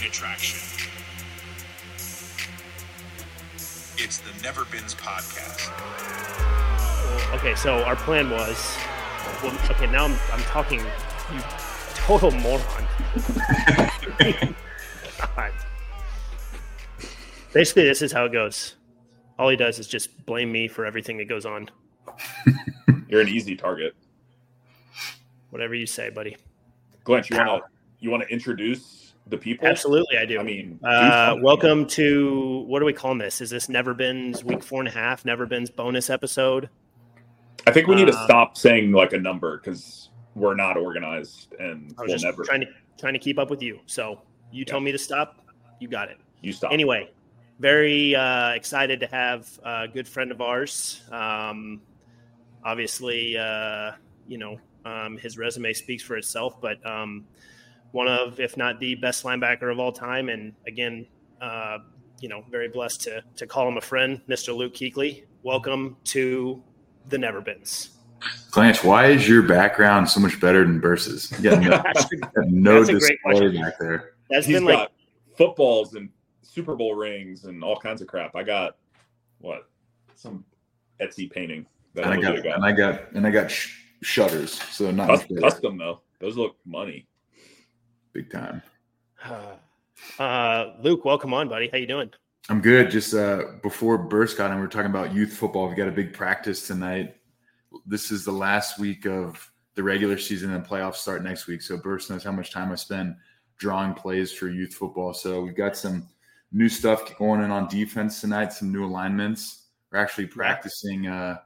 Main attraction. It's the Never Beens podcast. Well, okay, so our plan was, well, okay, now I'm, I'm talking, you total moron. Basically, this is how it goes. All he does is just blame me for everything that goes on. You're an easy target. Whatever you say, buddy. Glenn, you want to you want to introduce the people? Absolutely, I do. I mean, Uh, welcome to what are we calling this? Is this Never Beens week four and a half? Never Beens bonus episode? I think we need to uh, stop saying like a number because we're not organized and I was we'll just never. trying to trying to keep up with you. So you told me to stop. You got it. you stop. Anyway, very uh, excited to have a good friend of ours. Um, obviously, uh, you know, um, his resume speaks for itself, but um, one of, if not the best linebacker of all time. And again, uh, you know, very blessed to, to call him a friend, Mr. Luke Kuechly. Welcome to the Never Beens. Clanch, why is your background so much better than Bursa's? You got no, you no That's a great display back there. That's He's been like got footballs and Super Bowl rings and all kinds of crap. I got what some Etsy painting that And I Jose got and I got and I got sh- shutters, so not Cus- much better. custom though. Those look money. Big time. uh, Luke. Welcome on, buddy. How you doing? I'm good. Just uh, before Burst got in, we were talking about youth football. We got a big practice tonight. This is the last week of the regular season, and playoffs start next week. So Burst knows how much time I spend drawing plays for youth football. So we've got some new stuff going in on defense tonight. Some new alignments. We're actually practicing uh,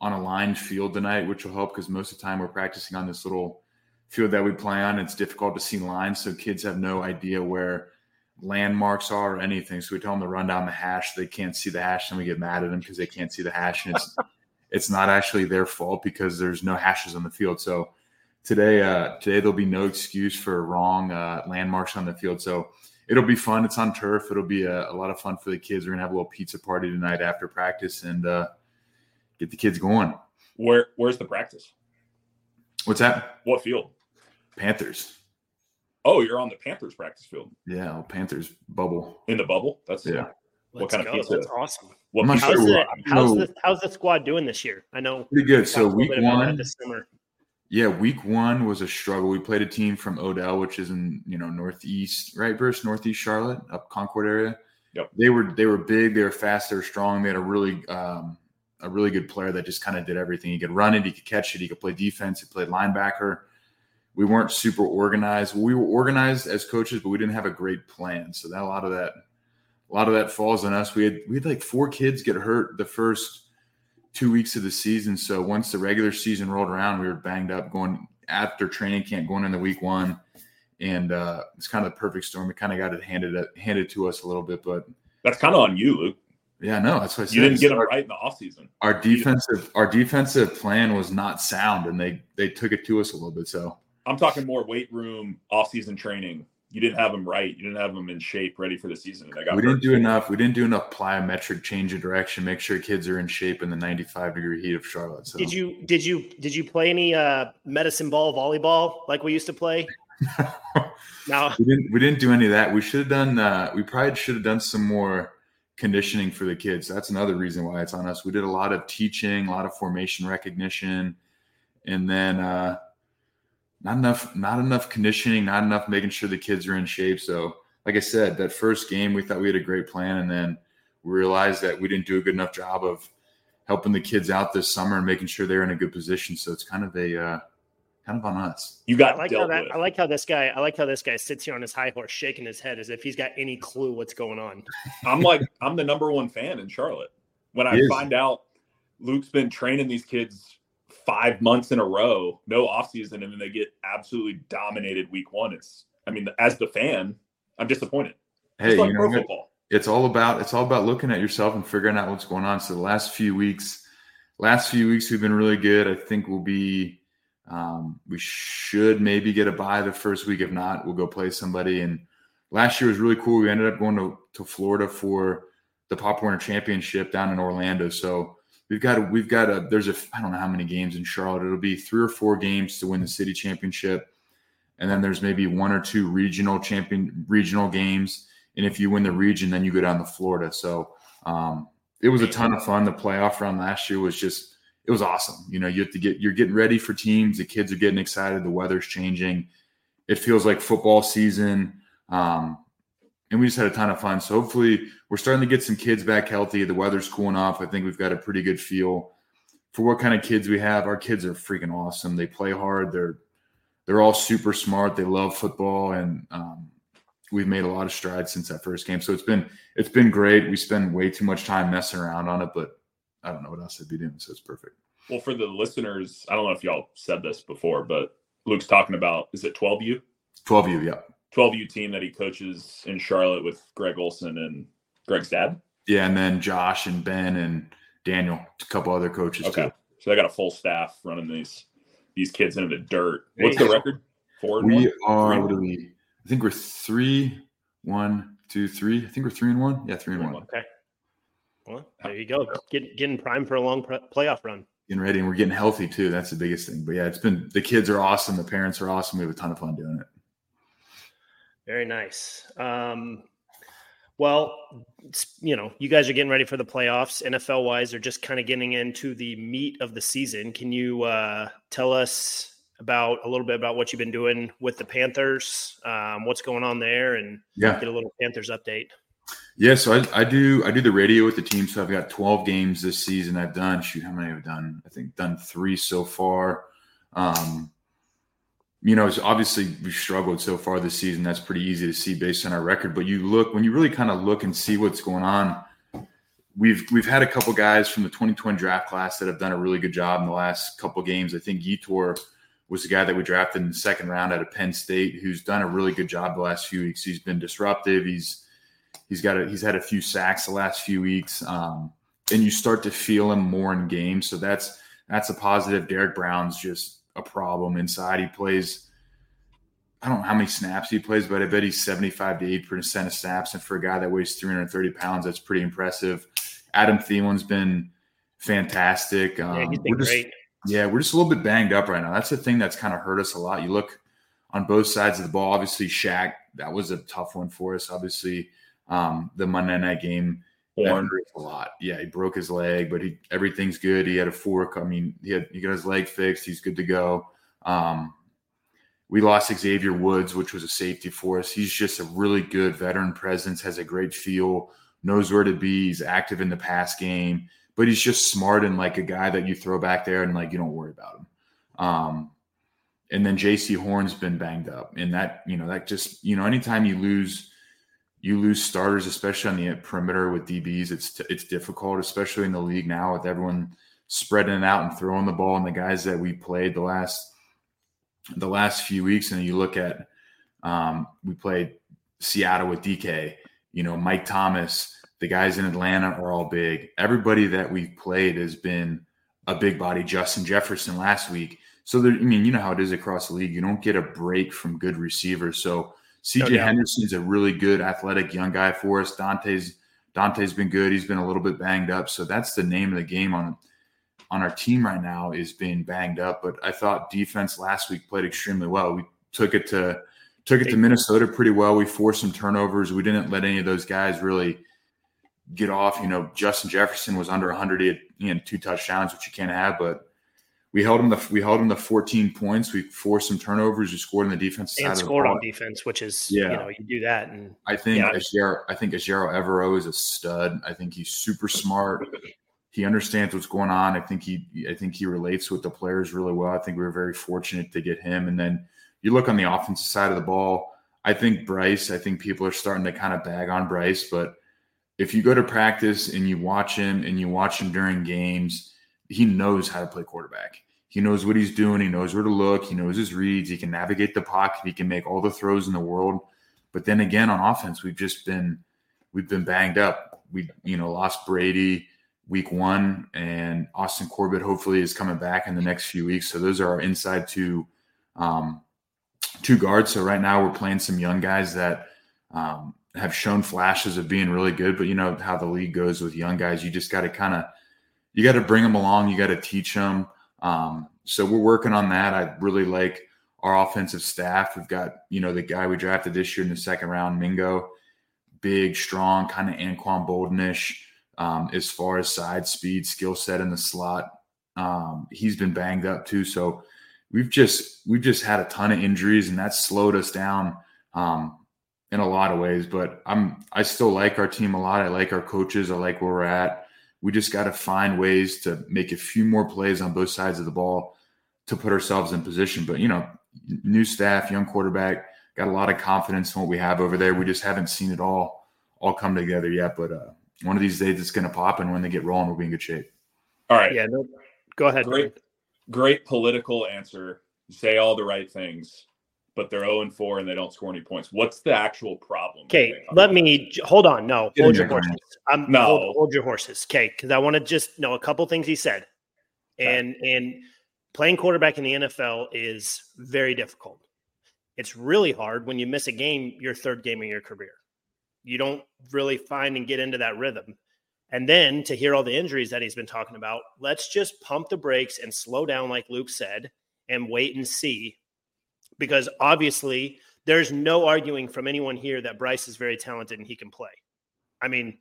on a lined field tonight, which will help because most of the time we're practicing on this little field that we play on. It's difficult to see lines, so kids have no idea where landmarks are or anything. So we tell them to run down the hash. They can't see the hash, and we get mad at them because they can't see the hash. And it's it's not actually their fault because there's no hashes on the field. So today, uh, today there'll be no excuse for wrong uh, landmarks on the field. So it'll be fun. It's on turf. It'll be a, a lot of fun for the kids. We're gonna have a little pizza party tonight after practice and uh, get the kids going. Where where's the practice? What's that? What field? Panthers. Oh, you're on the Panthers practice field Yeah, Panthers bubble. in the bubble. That's Yeah. What Let's kind of go. pizza? That's awesome. What I'm not pizza? How's sure the, how's the how's the squad doing this year? I know Pretty good. So week little bit about one, this summer. Yeah, week one was a struggle. We played a team from Odell, which is in you know northeast, right? Versus northeast Charlotte, up Concord area. Yep. They were they were big, they were fast, they were strong. They had a really um, a really good player that just kind of did everything. He could run it, he could catch it, he could play defense, he played linebacker. We weren't super organized. We were organized as coaches, but we didn't have a great plan. So that a lot of that, a lot of that falls on us. We had we had like four kids get hurt the first two weeks of the season. So once the regular season rolled around, we were banged up going after training camp, going into week one, and uh, it's kind of the perfect storm. We kind of got it handed handed to us a little bit, but That's kind of on you, Luke. yeah, no, that's what I said. You didn't get them right in the offseason. our defensive our defensive plan was not sound, and they they took it to us a little bit. So I'm talking more weight room, off-season training. You didn't have them right. You didn't have them in shape, ready for the season. And they got we hurt. didn't do enough. We didn't do enough plyometric change of direction. Make sure kids are in shape in the 95 degree heat of Charlotte. So Did you did you did you play any uh, medicine ball volleyball like we used to play? No, we didn't we didn't do any of that. We should have done uh we probably should have done some more conditioning for the kids. That's another reason why it's on us. We did a lot of teaching, a lot of formation recognition, and then uh not enough not enough conditioning, not enough making sure the kids are in shape. So like I said, that first game we thought we had a great plan and then we realized that we didn't do a good enough job of helping the kids out this summer and making sure they're in a good position. So it's kind of a uh kind of on us. You I got like how that. with. I like how this guy. I like how this guy sits here on his high horse, shaking his head as if he's got any clue what's going on. I'm like, I'm the number one fan in Charlotte. When I is. find out Luke's been training these kids five months in a row, no offseason, and then they get absolutely dominated week one. It's, I mean, as the fan, I'm disappointed. Hey, It's like you pro know, football. it's all about it's all about looking at yourself and figuring out what's going on. So the last few weeks, last few weeks we've been really good. I think we'll be um, we should maybe get a bye the first week. If not, we'll go play somebody. And last year was really cool. We ended up going to, to Florida for the Pop Warner Championship down in Orlando. So we've got we've got a there's a I don't know how many games in Charlotte. It'll be three or four games to win the city championship, and then there's maybe one or two regional champion regional games. And if you win the region, then you go down to Florida. So um, it was a ton of fun. The playoff round last year was just it was awesome. You know, you have to get you're getting ready for teams. The kids are getting excited. The weather's changing. It feels like football season. Um, and we just had a ton of fun. So hopefully we're starting to get some kids back healthy. The weather's cooling off. I think we've got a pretty good feel for what kind of kids we have. Our kids are freaking awesome. They play hard. They're they're all super smart. They love football, and um, we've made a lot of strides since that first game. So it's been it's been great. We spend way too much time messing around on it, but I don't know what else I'd be doing. So it's perfect. Well, for the listeners, I don't know if y'all said this before, but Luke's talking about is it 12U? Twelve U, yeah, 12U team that he coaches in Charlotte with Greg Olsen and Greg's dad. yeah, and then Josh and Ben and Daniel, a couple other coaches Okay. too. So they got a full staff running these these kids into the dirt. What's the record? Four and We one? are. Three. What are we? I think we're three, one, two, three. I think we're three and one. Yeah, three and Three and one. Okay. Well, there you go. Get, getting primed for a long pr- playoff run. Getting ready, and we're getting healthy too. That's the biggest thing. But yeah, it's been the kids are awesome. The parents are awesome. We have a ton of fun doing it. Very nice. Um, well, you know, you guys are getting ready for the playoffs. NFL wise, are just kind of getting into the meat of the season. Can you uh, tell us about a little bit about what you've been doing with the Panthers? Um, what's going on there, and Yeah, get a little Panthers update. yeah. So I, I do I do the radio with the team. So I've got twelve games this season. I've done shoot how many I've done? I think done three so far. Um, you know, it's obviously we've struggled so far this season. That's pretty easy to see based on our record. But you look when you really kind of look and see what's going on. We've we've had a couple guys from the 2020 draft class that have done a really good job in the last couple games. I think Yetur was the guy that we drafted in the second round out of Penn State, who's done a really good job the last few weeks. He's been disruptive. He's he's got a, he's had a few sacks the last few weeks, um, and you start to feel him more in games. So that's that's a positive. Derrick Brown's just a problem inside. He plays. I don't know how many snaps he plays, but I bet he's 75 to 8 percent of snaps. And for a guy that weighs 330 pounds, that's pretty impressive. Adam Thielen's been fantastic. Um, Yeah, he's we're been just- great. yeah, we're just a little bit banged up right now. That's the thing that's kind of hurt us a lot. You look on both sides of the ball. Obviously, Shaq, that was a tough one for us. Obviously, um, the Monday night game Horn. a lot. Yeah, he broke his leg, but he everything's good. He had a fork. I mean, he had he got his leg fixed. He's good to go. Um, we lost Xavier Woods, which was a safety for us. He's just a really good veteran presence, has a great feel, knows where to be. He's active in the pass game, but he's just smart and like a guy that you throw back there and like you don't worry about him. Um, and then Jaycee Horn's been banged up, and that you know that just you know anytime you lose you lose starters, especially on the perimeter with DBs, it's it's difficult, especially in the league now with everyone spreading it out and throwing the ball. And the guys that we played the last the last few weeks, and you look at um, we played Seattle with DK, you know Mike Thomas, the guys in Atlanta are all big. Everybody that we've played has been a big body. Justin Jefferson last week. So there, I mean, you know how it is across the league. You don't get a break from good receivers. So CJ No doubt. Henderson's a really good athletic young guy for us. Donte's Donte's been good. He's been a little bit banged up. So that's the name of the game on on our team right now is being banged up. But I thought defense last week played extremely well. We took it to took it to Minnesota pretty well. We forced some turnovers. We didn't let any of those guys really get off. You know, Justin Jefferson was under 100. He had, he had two touchdowns, which you can't have, but we held him the we held him to 14 points. We forced some turnovers. We scored on the defense and scored on defense, which is Yeah. you know you do that and I think Yeah. Ejiro, I think Ejiro Evero is a stud. I think he's super smart. He understands what's going on. I think he I think he relates with the players really well. I think we were very fortunate to get him. And then you look on the offensive side of the ball. I think Bryce. I think people are starting to kind of bag on Bryce, but if you go to practice and you watch him and you watch him during games, he knows how to play quarterback. He knows what he's doing. He knows where to look. He knows his reads. He can navigate the pocket. He can make all the throws in the world. But then again, on offense, we've just been we've been banged up. We you know lost Brady week one, and Austin Corbett hopefully is coming back in the next few weeks. So those are our inside two um, two guards. So right now we're playing some young guys that um, have shown flashes of being really good. But you know how the league goes with young guys. You just got to kind of you got to bring them along. You got to teach them. Um, so we're working on that. I really like our offensive staff. We've got you know the guy we drafted this year in the second round, Mingo, big, strong, kind of Anquan Boldinish um, as far as side speed, skill set in the slot. Um, he's been banged up too, so we've just we've just had a ton of injuries, and that's slowed us down um, in a lot of ways. But I'm I still like our team a lot. I like our coaches. I like where we're at. We just got to find ways to make a few more plays on both sides of the ball to put ourselves in position. But you know, new staff, young quarterback, got a lot of confidence in what we have over there. We just haven't seen it all all come together yet. But uh, one of these days, it's going to pop, and when they get rolling, we'll be in good shape. All right. Yeah. No, go ahead. Great, great political answer. say all the right things, but they're 0 and 4 and they don't score any points. What's the actual problem? Okay, let me hold on. No, hold your horses. I'm, No. hold, hold your horses. Okay, because I want to just know a couple things he said, and and playing quarterback in the NFL is very difficult. It's really hard when you miss a game, your third game of your career. You don't really find and get into that rhythm. And then to hear all the injuries that he's been talking about, let's just pump the brakes and slow down, like Luke said, and wait and see. Because obviously, there's no arguing from anyone here that Bryce is very talented and he can play. I mean,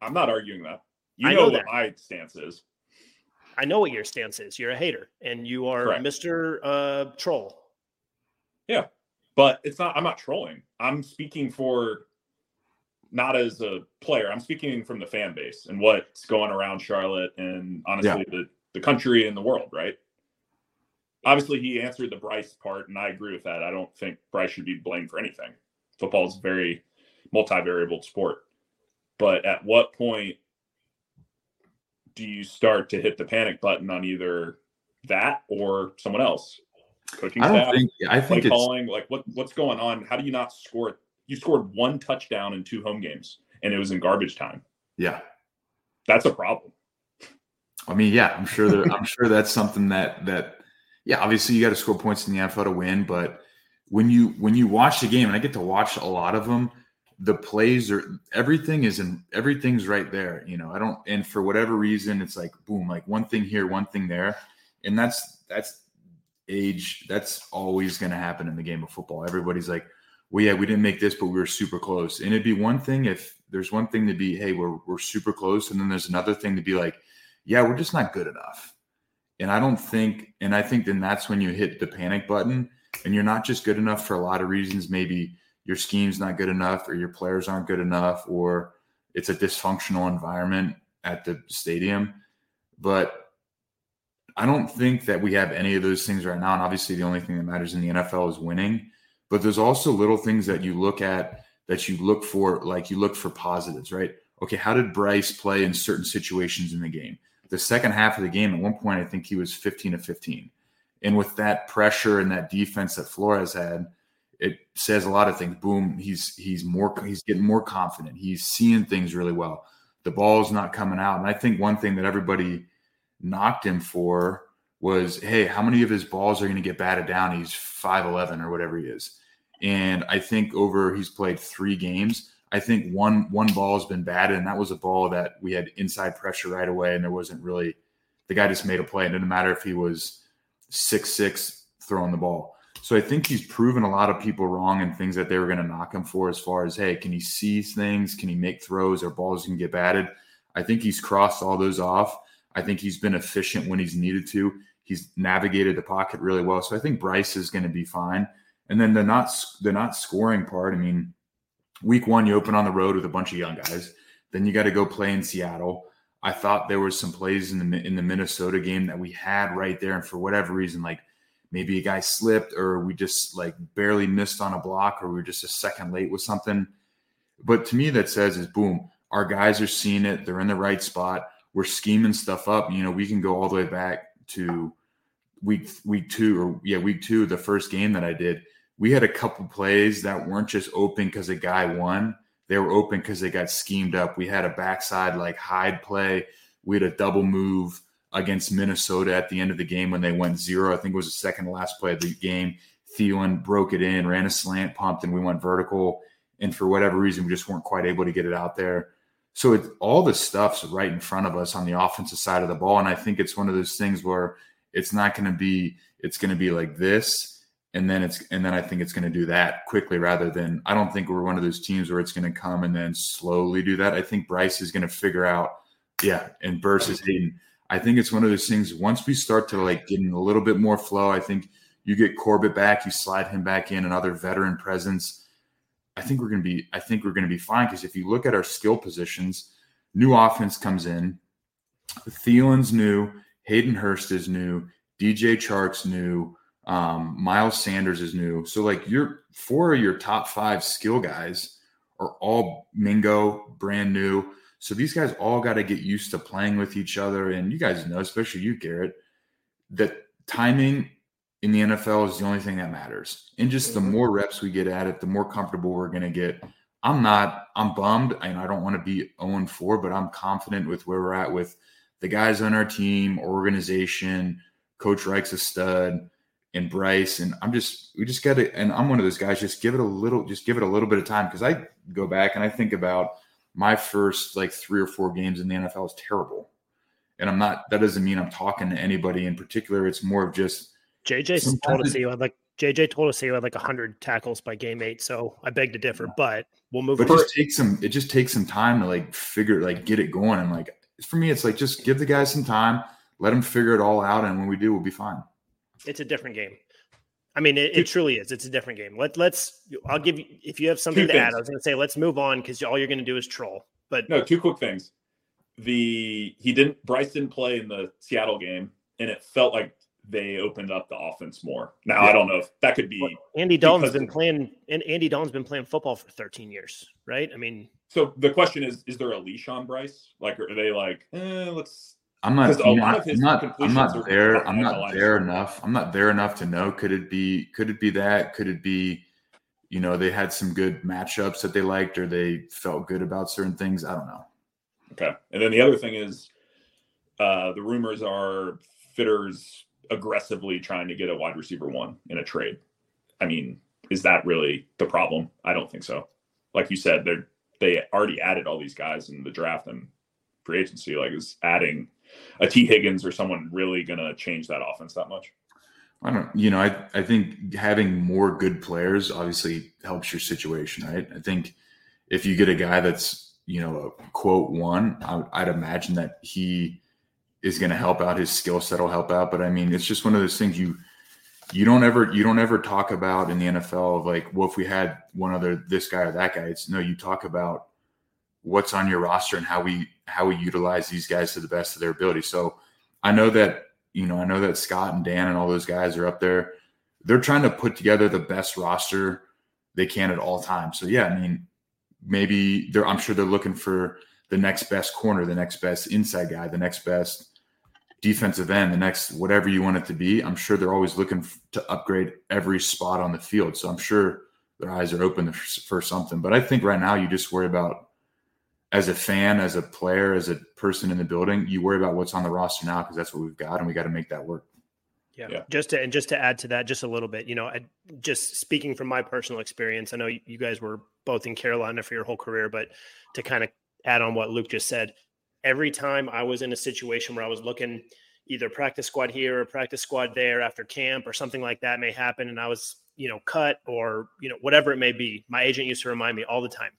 I'm not arguing that. You I know, know what my stance is. I know what your stance is. You're a hater and you are Correct. Mr. Uh, Troll. Yeah. But it's not, I'm not trolling. I'm speaking for not as a player. I'm speaking from the fan base and what's going around Charlotte and honestly the, the country and the world, right? Obviously, he answered the Bryce part, and I agree with that. I don't think Bryce should be blamed for anything. Football is a very multivariable sport. But at what point do you start to hit the panic button on either that or someone else? Coaching I staff, don't think. I think calling, like what what's going on? How do you not score? You scored one touchdown in two home games, and it was in garbage time. Yeah. That's a problem. I mean, yeah, I'm sure. That, I'm sure that's something that that. Yeah, obviously you got to score points in the NFL to win, but when you when you watch the game, and I get to watch a lot of them, the plays are everything is in everything's right there. You know, I don't, and for whatever reason, it's like boom, like one thing here, one thing there, and that's that's age. That's always going to happen in the game of football. Everybody's like, well, yeah, we didn't make this, but we were super close. And it'd be one thing if there's one thing to be, hey, we're we're super close, and then there's another thing to be like, yeah, we're just not good enough. And I don't think, and I think then that's when you hit the panic button, and you're not just good enough for a lot of reasons. Maybe your scheme's not good enough, or your players aren't good enough, or it's a dysfunctional environment at the stadium. But I don't think that we have any of those things right now. And obviously, the only thing that matters in the NFL is winning. But there's also little things that you look at that you look for, like you look for positives, right? Okay, how did Bryce play in certain situations in the game? The second half of the game, at one point, I think he was 15 to 15. And with that pressure and that defense that Flores had, it says a lot of things. Boom, he's he's more he's getting more confident. He's seeing things really well. The ball's not coming out. And I think one thing that everybody knocked him for was, hey, how many of his balls are going to get batted down? He's 5'11 or whatever he is. And I think over he's played three games. I think one one ball has been batted, and that was a ball that we had inside pressure right away, and there wasn't really the guy just made a play. It didn't matter if he was six six throwing the ball. So I think he's proven a lot of people wrong and things that they were going to knock him for as far as hey, can he see things? Can he make throws or balls can get batted? I think he's crossed all those off. I think he's been efficient when he's needed to. He's navigated the pocket really well. So I think Bryce is going to be fine. And then the not the not scoring part. I mean, week one you open on the road with a bunch of young guys. Then you got to go play in Seattle. I thought there was some plays in the in the Minnesota game that we had right there, and for whatever reason, like maybe a guy slipped or we just like barely missed on a block or we were just a second late with something. But to me, that says is boom, our guys are seeing it. They're in the right spot. We're scheming stuff up. You know, we can go all the way back to week week two or yeah week two the first game that I did. We had a couple plays that weren't just open because a guy won. They were open because they got schemed up. We had a backside like hide play. We had a double move against Minnesota at the end of the game when they went zero. I think it was the second to last play of the game. Thielen broke it in, ran a slant, pumped, and we went vertical. And for whatever reason, we just weren't quite able to get it out there. So it, all the stuff's right in front of us on the offensive side of the ball. And I think it's one of those things where it's not going to be, it's going to be like this. And then it's, and then I think it's going to do that quickly rather than, I don't think we're one of those teams where it's going to come and then slowly do that. I think Bryce is going to figure out, yeah, and versus Hayden. I think it's one of those things. Once we start to like getting a little bit more flow, I think you get Corbett back, you slide him back in, another veteran presence. I think we're going to be. I think we're going to be fine because if you look at our skill positions, new offense comes in. Thielen's new. Hayden Hurst is new. DJ Chark's new. Um, Miles Sanders is new. So like your four of your top five skill guys are all Mingo, brand new. So these guys all got to get used to playing with each other. And you guys know, especially you, Garrett, that timing in the NFL is the only thing that matters. And just the mm-hmm. more reps we get at it, the more comfortable we're going to get. I'm not, I'm bummed and I don't want to be 0 4, but I'm confident with where we're at with the guys on our team, organization, Coach Reich's a stud, and Bryce. And I'm just, we just got to, and I'm one of those guys, just give it a little, just give it a little bit of time. Cause I go back and I think about my first like three or four games in the NFL is terrible. And I'm not, that doesn't mean I'm talking to anybody in particular. It's more of just, JJ told us he had like JJ told us he had like hundred tackles by game eight. So I beg to differ, but we'll move. But it just takes some. It just takes some time to like figure, like get it going. And like for me, it's like just give the guys some time, let them figure it all out, and when we do, we'll be fine. It's a different game. I mean, it, it truly is. It's a different game. Let let's. I'll give you if you have something to add. I was going to say let's move on because all you're going to do is troll. But no, two quick things. The he didn't. Bryce didn't play in the Seattle game, and it felt like they opened up the offense more. Now yeah. I don't know if that could be well, Andy Dalton's been playing and Andy Dalton's been playing football for 13 years, right? I mean so the question is is there a leash on Bryce? Like are they like, eh, let's I'm not, I'm not, I'm not, I'm not there. I'm not there enough. I'm not there enough to know. Could it be, could it be that? Could it be, you know, they had some good matchups that they liked or they felt good about certain things. I don't know. Okay. And then the other thing is uh, the rumors are Fitterer's aggressively trying to get a wide receiver one in a trade. I mean, is that really the problem? I don't think so. Like you said, they they already added all these guys in the draft and free agency. Like, is adding a Tee Higgins or someone really going to change that offense that much? I don't, you know, I, I think having more good players obviously helps your situation, right? I think if you get a guy that's, you know, a quote one, I, I'd imagine that he is going to help out. His skill set will help out. But I mean, it's just one of those things you you don't ever you don't ever talk about in the NFL of like, well, if we had one other this guy or that guy. It's no, you talk about what's on your roster and how we how we utilize these guys to the best of their ability. So I know that you know I know that Scott and Dan and all those guys are up there. They're trying to put together the best roster they can at all times. So yeah, I mean, maybe they're I'm sure they're looking for the next best corner, the next best inside guy, the next best defensive end, the next whatever you want it to be. I'm sure they're always looking to upgrade every spot on the field. So I'm sure their eyes are open for something. But I think right now you just worry about as a fan, as a player, as a person in the building, you worry about what's on the roster now because that's what we've got, and we got to make that work. Yeah. yeah. Just to and just to add to that, just a little bit, you know, I, just speaking from my personal experience, I know you guys were both in Carolina for your whole career, but to kind of add on what Luke just said, every time I was in a situation where I was looking either practice squad here or practice squad there after camp or something like that may happen and I was, you know, cut or, you know, whatever it may be, my agent used to remind me all the time.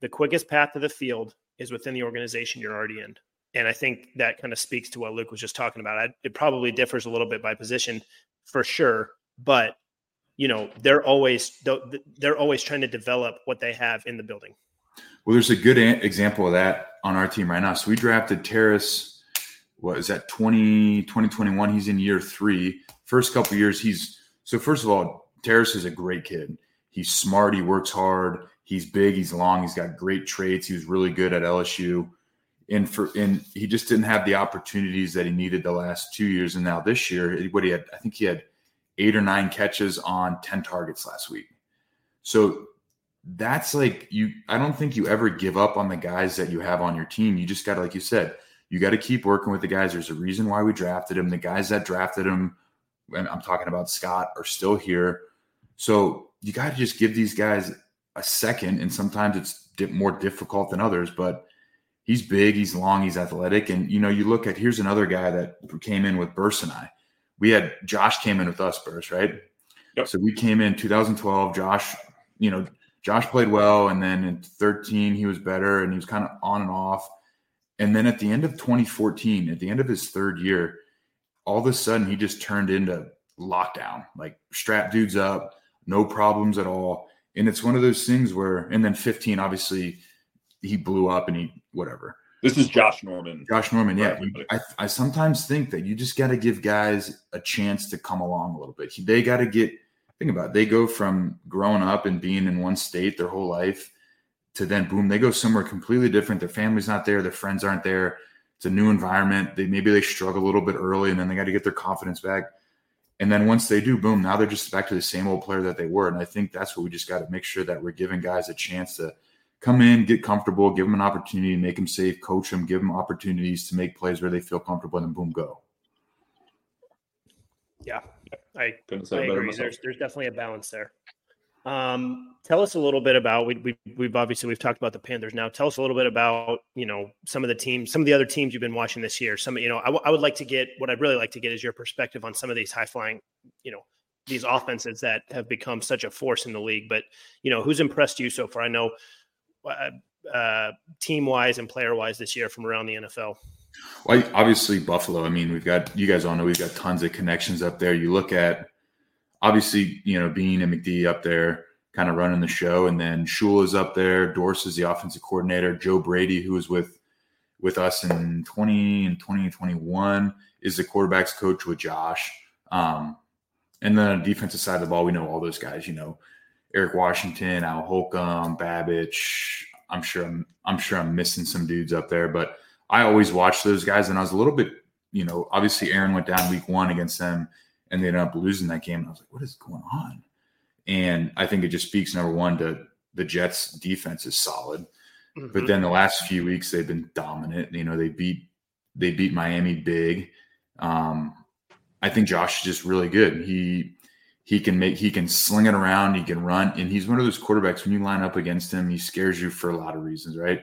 The quickest path to the field is within the organization you're already in. And I think that kind of speaks to what Luke was just talking about. It probably differs a little bit by position for sure, but you know, they're always they're always trying to develop what they have in the building. Well, there's a good example of that on our team right now. So we drafted Terrace. What is that? 20, 2021. He's in year three. First couple years, he's so. First of all, Terrace is a great kid. He's smart. He works hard. He's big. He's long. He's got great traits. He was really good at LSU. and for and he just didn't have the opportunities that he needed the last two years. And now this year, what he had, I think he had eight or nine catches on 10 targets last week. So that's like you I don't think you ever give up on the guys that you have on your team. You just got to like you said, you got to keep working with the guys. There's a reason why we drafted him. The guys that drafted him, and I'm talking about Scott, are still here. So you got to just give these guys a second. And sometimes it's more difficult than others, but he's big, he's long, he's athletic. And, you know, you look at here's another guy that came in with Burst and I. We had Josh came in with us, Burst, right? Yep. So we came in 2012. Josh, you know, Josh played well. And then in 13, he was better and he was kind of on and off. And then at the end of 2014, at the end of his third year, all of a sudden he just turned into lockdown, like strap dudes up, no problems at all. And it's one of those things where, and then 15, obviously, he blew up and he whatever. This is Josh Norman. Josh Norman, yeah. I, I sometimes think that you just got to give guys a chance to come along a little bit. They got to get, think about it, they go from growing up and being in one state their whole life to then boom, they go somewhere completely different. Their family's not there, their friends aren't there. It's a new environment. They maybe they struggle a little bit early and then they got to get their confidence back. And then once they do, boom, now they're just back to the same old player that they were. And I think that's what we just got to make sure that we're giving guys a chance to come in, get comfortable, give them an opportunity, make them safe, coach them, give them opportunities to make plays where they feel comfortable, and then boom, go. Yeah, I, I agree. There's, there's definitely a balance there. Um, tell us a little bit about we, we we've obviously we've talked about the Panthers now. Tell us a little bit about you know some of the teams, some of the other teams you've been watching this year. Some you know I, w- I would like to get what I'd really like to get is your perspective on some of these high flying you know these offenses that have become such a force in the league. But you know who's impressed you so far? I know uh, uh, team wise and player wise this year from around the NFL. Well, obviously Buffalo. I mean, we've got you guys all know we've got tons of connections up there. You look at obviously, you know, Beane and McD up there kind of running the show. And then Shula is up there. Dorse is the offensive coordinator. Joe Brady, who was with with us in 20 and 2021, is the quarterback's coach with Josh. Um, and then on the defensive side of the ball, we know all those guys, you know, Eric Washington, Al Holcomb, Babich. I'm sure I'm I'm sure I'm missing some dudes up there, but I always watch those guys and I was a little bit, you know, obviously Aaron went down week one against them and they ended up losing that game. And I was like, what is going on? And I think it just speaks number one to the Jets defense is solid. Mm-hmm. But then the last few weeks they've been dominant. You know, they beat they beat Miami big. Um, I think Josh is just really good. He he can make he can sling it around, he can run, and he's one of those quarterbacks when you line up against him, he scares you for a lot of reasons, right?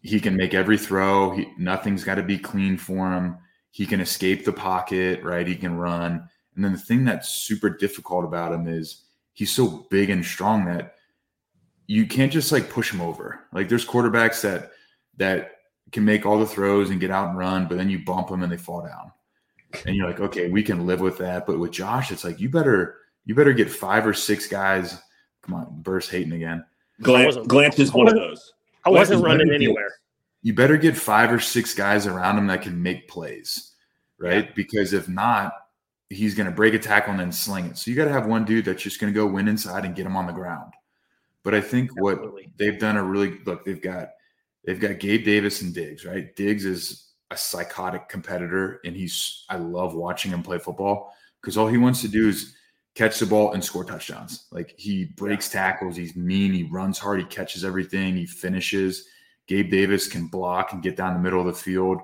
He can make every throw. He, nothing's got to be clean for him. He can escape the pocket, right? He can run. And then the thing that's super difficult about him is he's so big and strong that you can't just like push him over. Like there's quarterbacks that that can make all the throws and get out and run, but then you bump them and they fall down. And you're like, okay, we can live with that. But with Josh, it's like you better you better get five or six guys. Come on, burst hating again. Glant, Glant is one of those. I wasn't running anywhere you better get five or six guys around him that can make plays, right? Yeah. Because if not, he's going to break a tackle and then sling it. So you got to have one dude that's just going to go win inside and get him on the ground. But I think Absolutely. what they've done a really look, they've got they've got Gabe Davis and Diggs, right? Diggs is a psychotic competitor, and he's I love watching him play football because all he wants to do is catch the ball and score touchdowns. Like he breaks tackles, he's mean, he runs hard, he catches everything, he finishes Gabe Davis can block and get down the middle of the field.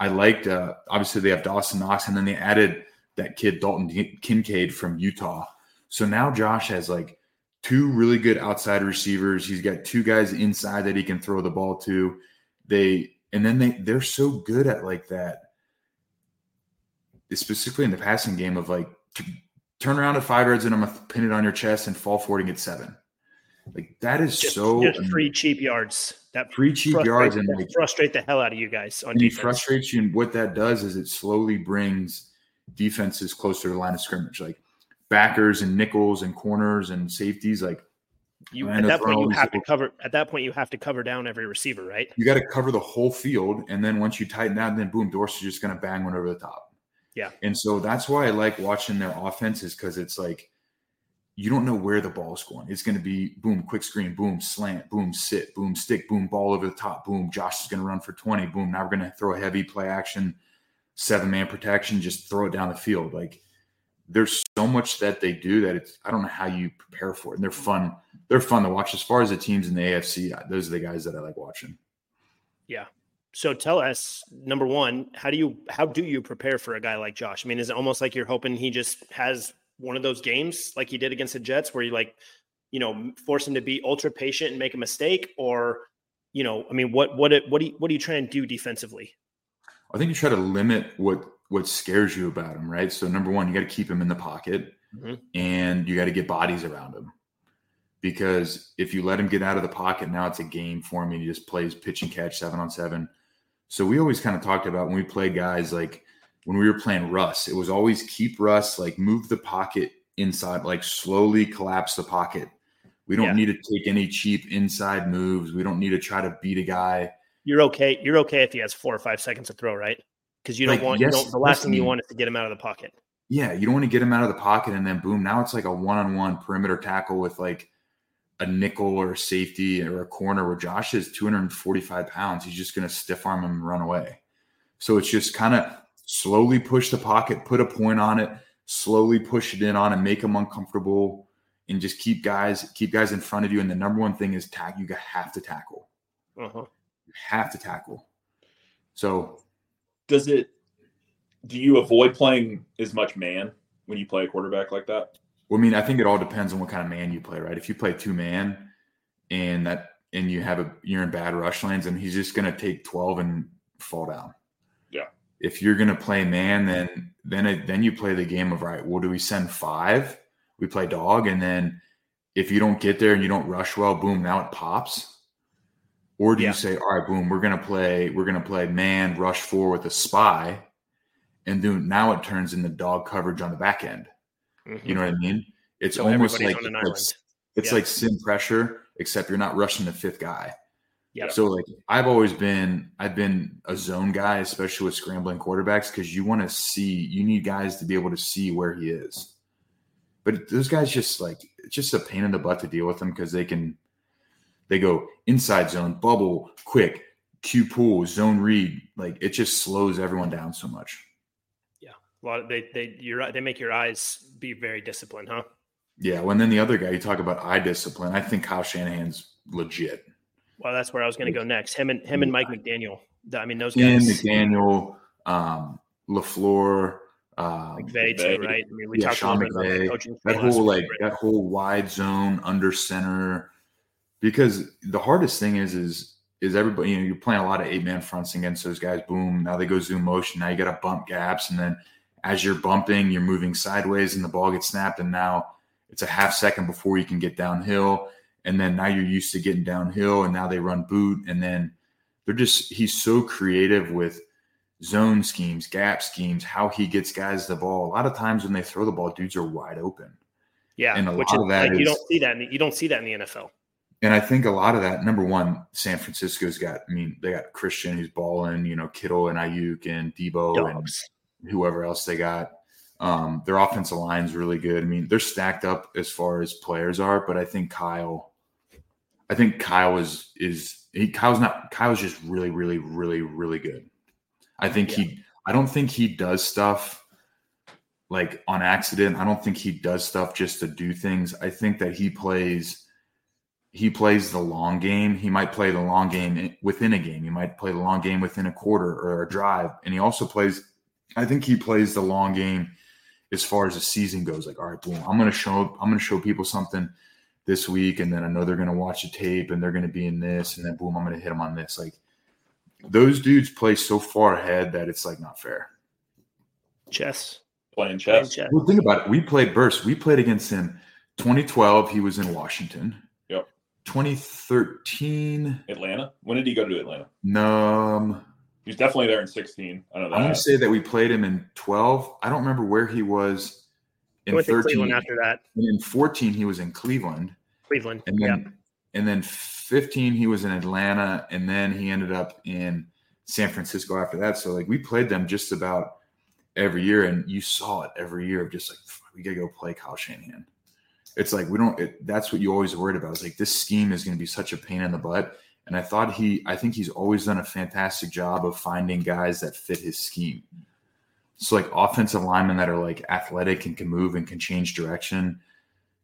I liked, uh, obviously, they have Dawson Knox, and then they added that kid, Dalton Kincaid from Utah. So now Josh has like two really good outside receivers. He's got two guys inside that he can throw the ball to. They, and then they, they're so good at like that, specifically in the passing game of like, turn around at five yards and I'm going to pin it on your chest and fall forward and get seven. Like that is just, so just free cheap yards. That free cheap yards and like, frustrate the hell out of you guys on and defense. He frustrates you, and what that does is it slowly brings defenses closer to the line of scrimmage, like backers and nickels and corners and safeties. Like you at that point you have to cover. At that point you have to cover down every receiver, right? You got to cover the whole field, and then once you tighten that, then boom, Dorsey's just going to bang one over the top. Yeah, and so that's why I like watching their offenses because it's like you don't know where the ball is going. It's going to be boom, quick screen, boom, slant, boom, sit, boom, stick, boom, ball over the top, boom. Josh is going to run for 20, boom. Now we're going to throw a heavy play action, seven man protection, just throw it down the field. Like there's so much that they do that it's, I don't know how you prepare for it. And they're fun. They're fun to watch. As far as the teams in the AFC, those are the guys that I like watching. Yeah. So tell us, number one, how do you how do you prepare for a guy like Josh? I mean, is it almost like you're hoping he just has one of those games like he did against the Jets where you like, you know, force him to be ultra patient and make a mistake, or you know, I mean, what what what do you, what are you trying to do defensively? I think you try to limit what what scares you about him, right? So number one, you got to keep him in the pocket, mm-hmm. and you got to get bodies around him. Because if you let him get out of the pocket, now it's a game for him, and he just plays pitch and catch seven on seven. So we always kind of talked about when we played guys like when we were playing Russ, it was always keep Russ, like move the pocket inside, like slowly collapse the pocket. We don't yeah. need to take any cheap inside moves. We don't need to try to beat a guy. You're okay. You're okay if he has four or five seconds to throw, right? Because you don't like, want yes, you don't, the last thing you want is to get him out of the pocket. Yeah, you don't want to get him out of the pocket and then boom. Now it's like a one-on-one perimeter tackle with like a nickel or a safety or a corner where Josh is 245 pounds. He's just going to stiff arm him and run away. So it's just kind of slowly push the pocket, put a point on it, slowly push it in on and make them uncomfortable and just keep guys keep guys in front of you. And the number one thing is tack. You have to tackle. Uh-huh. You have to tackle. So, does it? Do you avoid playing as much man when you play a quarterback like that? Well, I mean, I think it all depends on what kind of man you play, right? If you play two man and that and you have a you're in bad rush lanes, and he's just going to take twelve and fall down if you're going to play man, then then it, then you play the game of right. Well, do we send five? We play dog, and then if you don't get there and you don't rush well, boom, now it pops. Or do yeah. you say, all right, boom, we're gonna play, we're gonna play man rush four with a spy, and then now it turns into dog coverage on the back end. Mm-hmm. You know what I mean? It's so almost like it's, it's yeah. like sim pressure, except you're not rushing the fifth guy. Yeah. So like I've always been I've been a zone guy, especially with scrambling quarterbacks, because you want to see you need guys to be able to see where he is. But those guys just like it's just a pain in the butt to deal with them because they can they go inside zone, bubble, quick, Q pool, zone read. Like it just slows everyone down so much. Yeah. Well, they they you're right, they make your eyes be very disciplined, huh? Yeah. Well, and then the other guy you talk about eye discipline. I think Kyle Shanahan's legit. Well, that's where I was going to go next. Him and him and Mike McDaniel. I mean, those guys. McDaniel, um, Lafleur, um, McVay too, right? I mean, we yeah, talked Sean McVay. That whole like right? that whole wide zone under center, because the hardest thing is is is everybody. You know, you're playing a lot of eight man fronts against those guys. Boom! Now they go zoom motion. Now you got to bump gaps, and then as you're bumping, you're moving sideways, and the ball gets snapped, and now it's a half second before you can get downhill and then now you're used to getting downhill and now they run boot. And then they're just he's so creative with zone schemes gap schemes how he gets guys the ball. A lot of times when they throw the ball dudes are wide open. Yeah and a which lot is, of that like, is, you don't see that in the, you don't see that in the nfl and i think a lot of that number one san francisco's got i mean they got christian who's balling you know kittle and Aiyuk and Deebo Dogs. and whoever else they got. Um, their offensive line's really good. I mean, they're stacked up as far as players are, but I think Kyle I think Kyle is is he Kyle's not Kyle's just really really really really good. I think yeah. he I don't think he does stuff like on accident. I don't think he does stuff just to do things. I think that he plays he plays the long game. He might play the long game within a game. He might play the long game within a quarter or a drive. And he also plays I think he plays the long game as far as the season goes. Like, all right, boom, I'm gonna show I'm gonna show people something this week, and then I know they're going to watch the tape and they're going to be in this, and then boom, I'm going to hit them on this. Like those dudes play so far ahead that it's like not fair. Chess, playing chess. Playing chess. Well, think about it. We played Burst. We played against him. 2012, he was in Washington. Yep. 2013, Atlanta. When did he go to Atlanta? Um, he's definitely there in 16. I know that. I'm going to say that we played him in 12. I don't remember where he was in 13 after that. And in 14 he was in Cleveland. Cleveland. And then yep. and then 15 he was in Atlanta and then he ended up in San Francisco after that. So like we played them just about every year and you saw it every year of just like we got to go play Kyle Shanahan. it's like we don't. It, that's what you always worried about. It's like this scheme is going to be such a pain in the butt. And I thought he, I think he's always done a fantastic job of finding guys that fit his scheme. So like offensive linemen that are like athletic and can move and can change direction.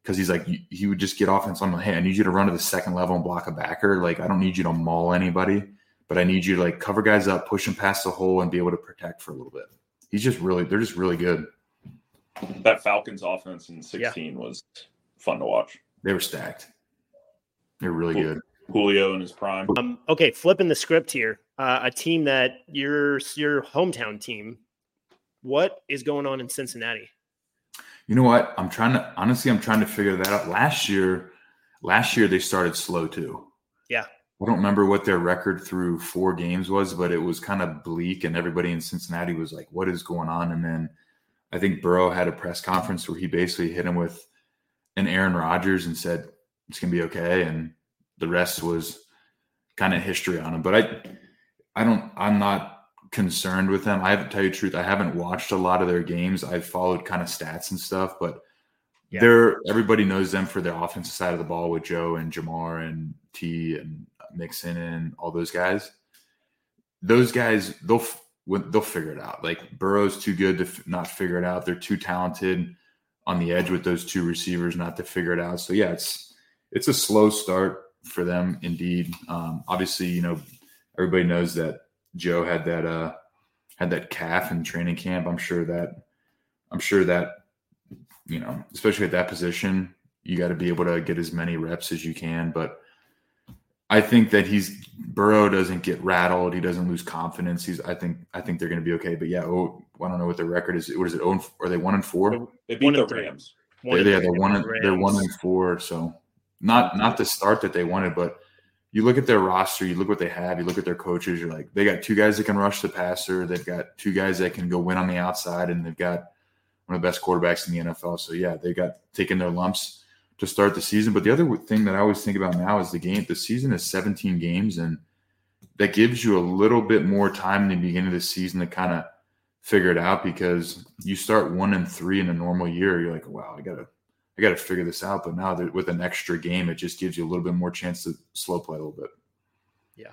Because he's like, he would just get offense on. Hey, I need you to run to the second level and block a backer. Like I don't need you to maul anybody, but I need you to like cover guys up, push them past the hole, and be able to protect for a little bit. He's just really, they're just really good. That Falcons offense in 16 yeah. was fun to watch. They were stacked. They're really good. Julio in his prime. Um, okay, flipping the script here. Uh, a team that your your hometown team. What is going on in Cincinnati? You know what? I'm trying to honestly. I'm trying to figure that out. Last year, last year they started slow too. Yeah. I don't remember what their record through four games was, but it was kind of bleak, and everybody in Cincinnati was like, "What is going on?" And then I think Burrow had a press conference where he basically hit him with an Aaron Rodgers and said, "It's gonna be okay," and the rest was kind of history on him. But I, I don't. I'm not concerned with them. I have to tell you the truth. I haven't watched a lot of their games. I've followed kind of stats and stuff, but yeah. they're everybody knows them for their offensive side of the ball with Joe and Ja'Marr and T and Mixon and all those guys. Those guys, they'll they'll figure it out. Like Burrow's too good to f- not figure it out. They're too talented on the edge with those two receivers not to figure it out. So yeah, it's it's a slow start for them indeed. Um, obviously, you know, everybody knows that Joe had that uh had that calf in training camp. I'm sure that I'm sure that you know, especially at that position, you got to be able to get as many reps as you can. But I think that he's Burrow doesn't get rattled. He doesn't lose confidence. He's I think I think they're going to be okay. But yeah, oh, I don't know what their record is. What is it? Oh, are they one and four? They beat the Rams. They, yeah, they're one. They're one and four. So not not the start that they wanted, but you look at their roster, you look what they have, you look at their coaches, you're like, they got two guys that can rush the passer, they've got two guys that can go win on the outside, and they've got one of the best quarterbacks in the NFL. So yeah, they got taking their lumps to start the season. But the other thing that I always think about now is the game. The season is 17 games, and that gives you a little bit more time in the beginning of the season to kind of figure it out because you start one and three in a normal year. You're like, wow, I gotta I got to figure this out. But now that with an extra game, it just gives you a little bit more chance to slow play a little bit. Yeah.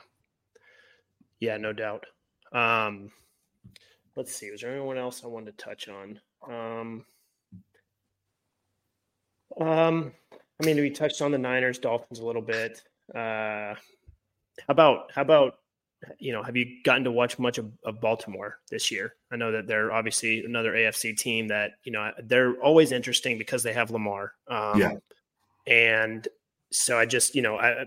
Yeah, no doubt. Um, let's see. Was there anyone else I wanted to touch on? Um, um, I mean, we touched on the Niners, Dolphins a little bit. Uh, how about how about you know, have you gotten to watch much of, of, Baltimore this year? I know that they're obviously another AFC team that you know they're always interesting because they have Lamar. Um, yeah, and so I just you know I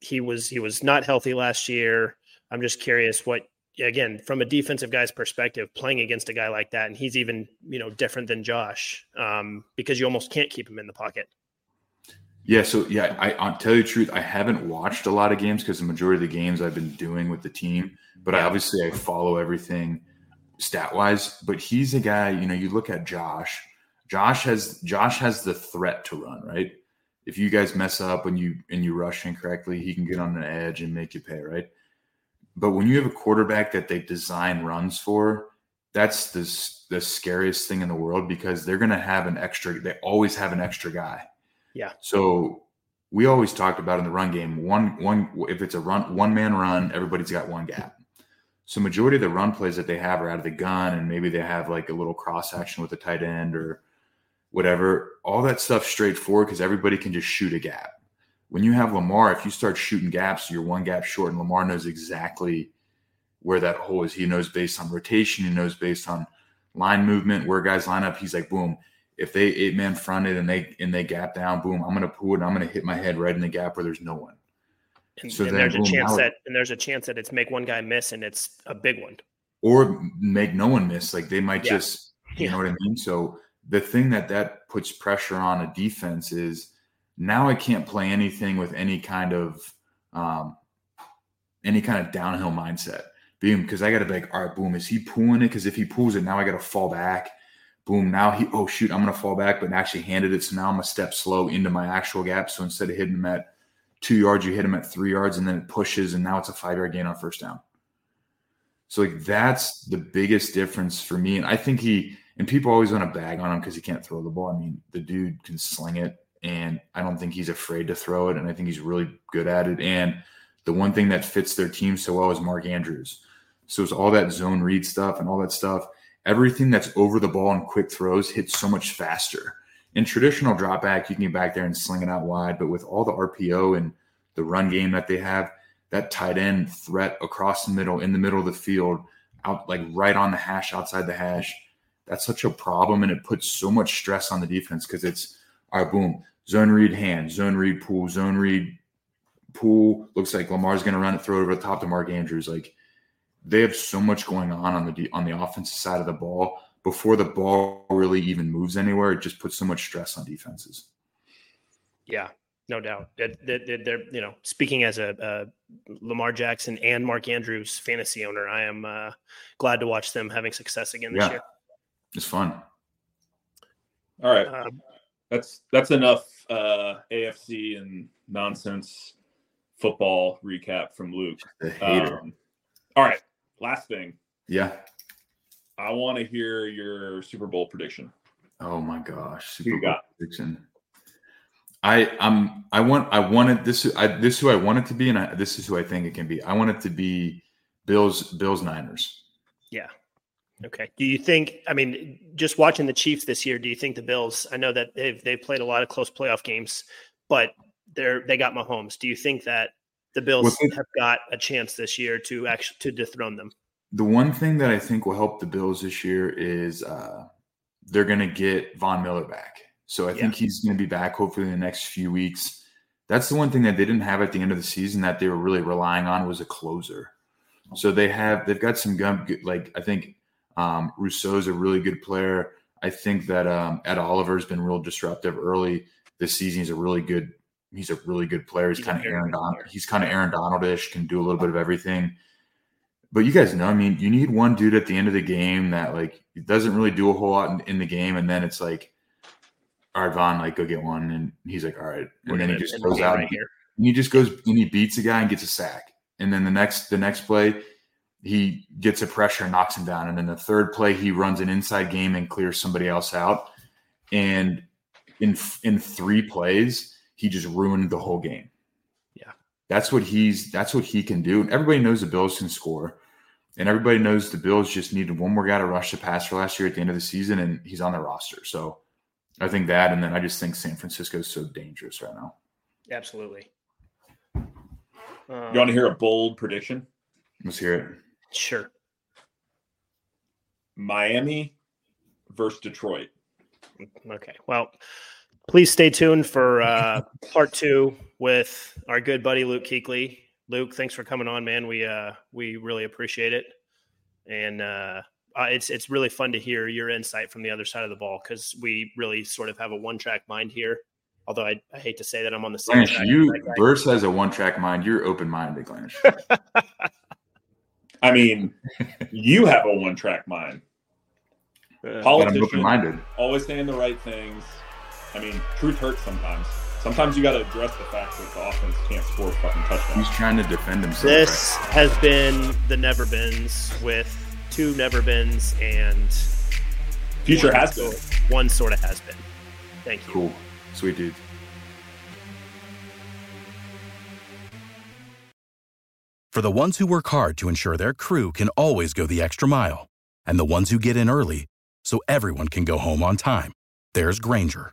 he was he was not healthy last year. I'm just curious what again from a defensive guy's perspective playing against a guy like that and he's even you know different than Josh um, because you almost can't keep him in the pocket. Yeah, so yeah, I, I'll tell you the truth. I haven't watched a lot of games because the majority of the games I've been doing with the team, but I obviously I follow everything stat wise. But he's a guy, you know, you look at Josh. Josh has Josh has the threat to run, right? If you guys mess up and you and you rush incorrectly, he can get on the edge and make you pay, right? But when you have a quarterback that they design runs for, that's the the scariest thing in the world because they're going to have an extra. They always have an extra guy yeah. So we always talked about in the run game, one one if it's a run one man run, everybody's got one gap. So majority of the run plays that they have are out of the gun, and maybe they have like a little cross action with the tight end or whatever. All that stuff straightforward because everybody can just shoot a gap. When you have Lamar, if you start shooting gaps, you're one gap short, and Lamar knows exactly where that hole is. He knows based on rotation, he knows based on line movement, where guys line up. He's like, boom, if they eight man fronted and they and they gap down, boom, I'm gonna pull it. I'm gonna hit my head right in the gap where there's no one. And, so and then, there's boom, a chance that and there's a chance that it's make one guy miss and it's a big one, or make no one miss. Like they might yeah. just, you yeah. know what I mean. So the thing that that puts pressure on a defense is now I can't play anything with any kind of um, any kind of downhill mindset. Boom, because I got to be like, all right, boom, is he pulling it? Because if he pulls it, now I got to fall back boom, now he, oh shoot, I'm going to fall back, but actually handed it. So now I'm a step slow into my actual gap. So instead of hitting him at two yards, you hit him at three yards and then it pushes and now it's a five yard gain on first down. So like that's the biggest difference for me. And I think he, And people always want to bag on him because he can't throw the ball. I mean, the dude can sling it, and I don't think he's afraid to throw it. And I think he's really good at it. And the one thing that fits their team so well is Mark Andrews. So it's all that zone read stuff and all that stuff. Everything that's over the ball and quick throws hits so much faster. In traditional drop back, you can get back there and sling it out wide. But with all the RPO and the run game that they have, that tight end threat across the middle, in the middle of the field, out like right on the hash, outside the hash, that's such a problem. And it puts so much stress on the defense because it's all right, boom, zone read hand, zone read pool, zone read pool. Looks like Lamar's going to run it, throw it over the top to Mark Andrews. Like they have so much going on on the on the offensive side of the ball before the ball really even moves anywhere. It just puts so much stress on defenses. Yeah, no doubt. They're, they're, you know, speaking as a, a, Lamar Jackson and Mark Andrews fantasy owner, I am uh, glad to watch them having success again this yeah, year. It's fun. All right, um, that's that's enough uh, AFC and nonsense football recap from Luke. Um, all right, last thing. Yeah. I want to hear your Super Bowl prediction. Oh my gosh, Super Bowl got? prediction. I I'm I want I wanted this I this is who I want it to be and I, this is who I think it can be. I want it to be Bills Bills Niners. Yeah. Okay. Do you think I mean just watching the Chiefs this year, do you think the Bills I know that they've they've played a lot of close playoff games, but they're they got Mahomes. Do you think that the Bills have got a chance this year to actually to dethrone them? The one thing that I think will help the Bills this year is uh, they're going to get Von Miller back. So I yeah. think he's going to be back hopefully in the next few weeks. That's the one thing that they didn't have at the end of the season that they were really relying on was a closer. So they have they've got some gun like I think um, Rousseau's a really good player. I think that um, Ed Oliver's been real disruptive early this season. He's a really good he's a really good player. He's, he's kind of Aaron Donald. He's kind of Aaron Donaldish, can do a little bit of everything. But you guys know, I mean, you need one dude at the end of the game that like doesn't really do a whole lot in, in the game, and then it's like, all right, Von, like go get one, and he's like, all right, and We're then he just goes out right and, and he just goes and he beats a guy and gets a sack, and then the next the next play he gets a pressure and knocks him down, and then the third play he runs an inside game and clears somebody else out, and in in three plays he just ruined the whole game. Yeah. That's what he's that's what he can do. And everybody knows the Bills can score. And everybody knows the Bills just needed one more guy to rush the passer last year at the end of the season, and he's on the roster. So I think that, and then I just think San Francisco is so dangerous right now. Absolutely. Um, you want to hear a bold prediction? Let's hear it. Sure. Miami versus Detroit. Okay. Well, please stay tuned for uh, part two with our good buddy Luke Kuechly. Luke, thanks for coming on, man. We uh, we really appreciate it, and uh, uh, it's it's really fun to hear your insight from the other side of the ball because we really sort of have a one track mind here. Although I, I, hate to say that I'm on the same. Blanche, you Verse has a one track mind. You're open minded, Blanche. I mean, you have a one track mind. Uh, Politician, always saying the right things. I mean, truth hurts sometimes. Sometimes you got to address the fact that the offense can't score a fucking touchdowns. He's trying to defend himself. This right? has been the Never Beens with two Never Beens and future has been. One sort of has been. Thank you. Cool, sweet dude. For the ones who work hard to ensure their crew can always go the extra mile, and the ones who get in early so everyone can go home on time, there's Grainger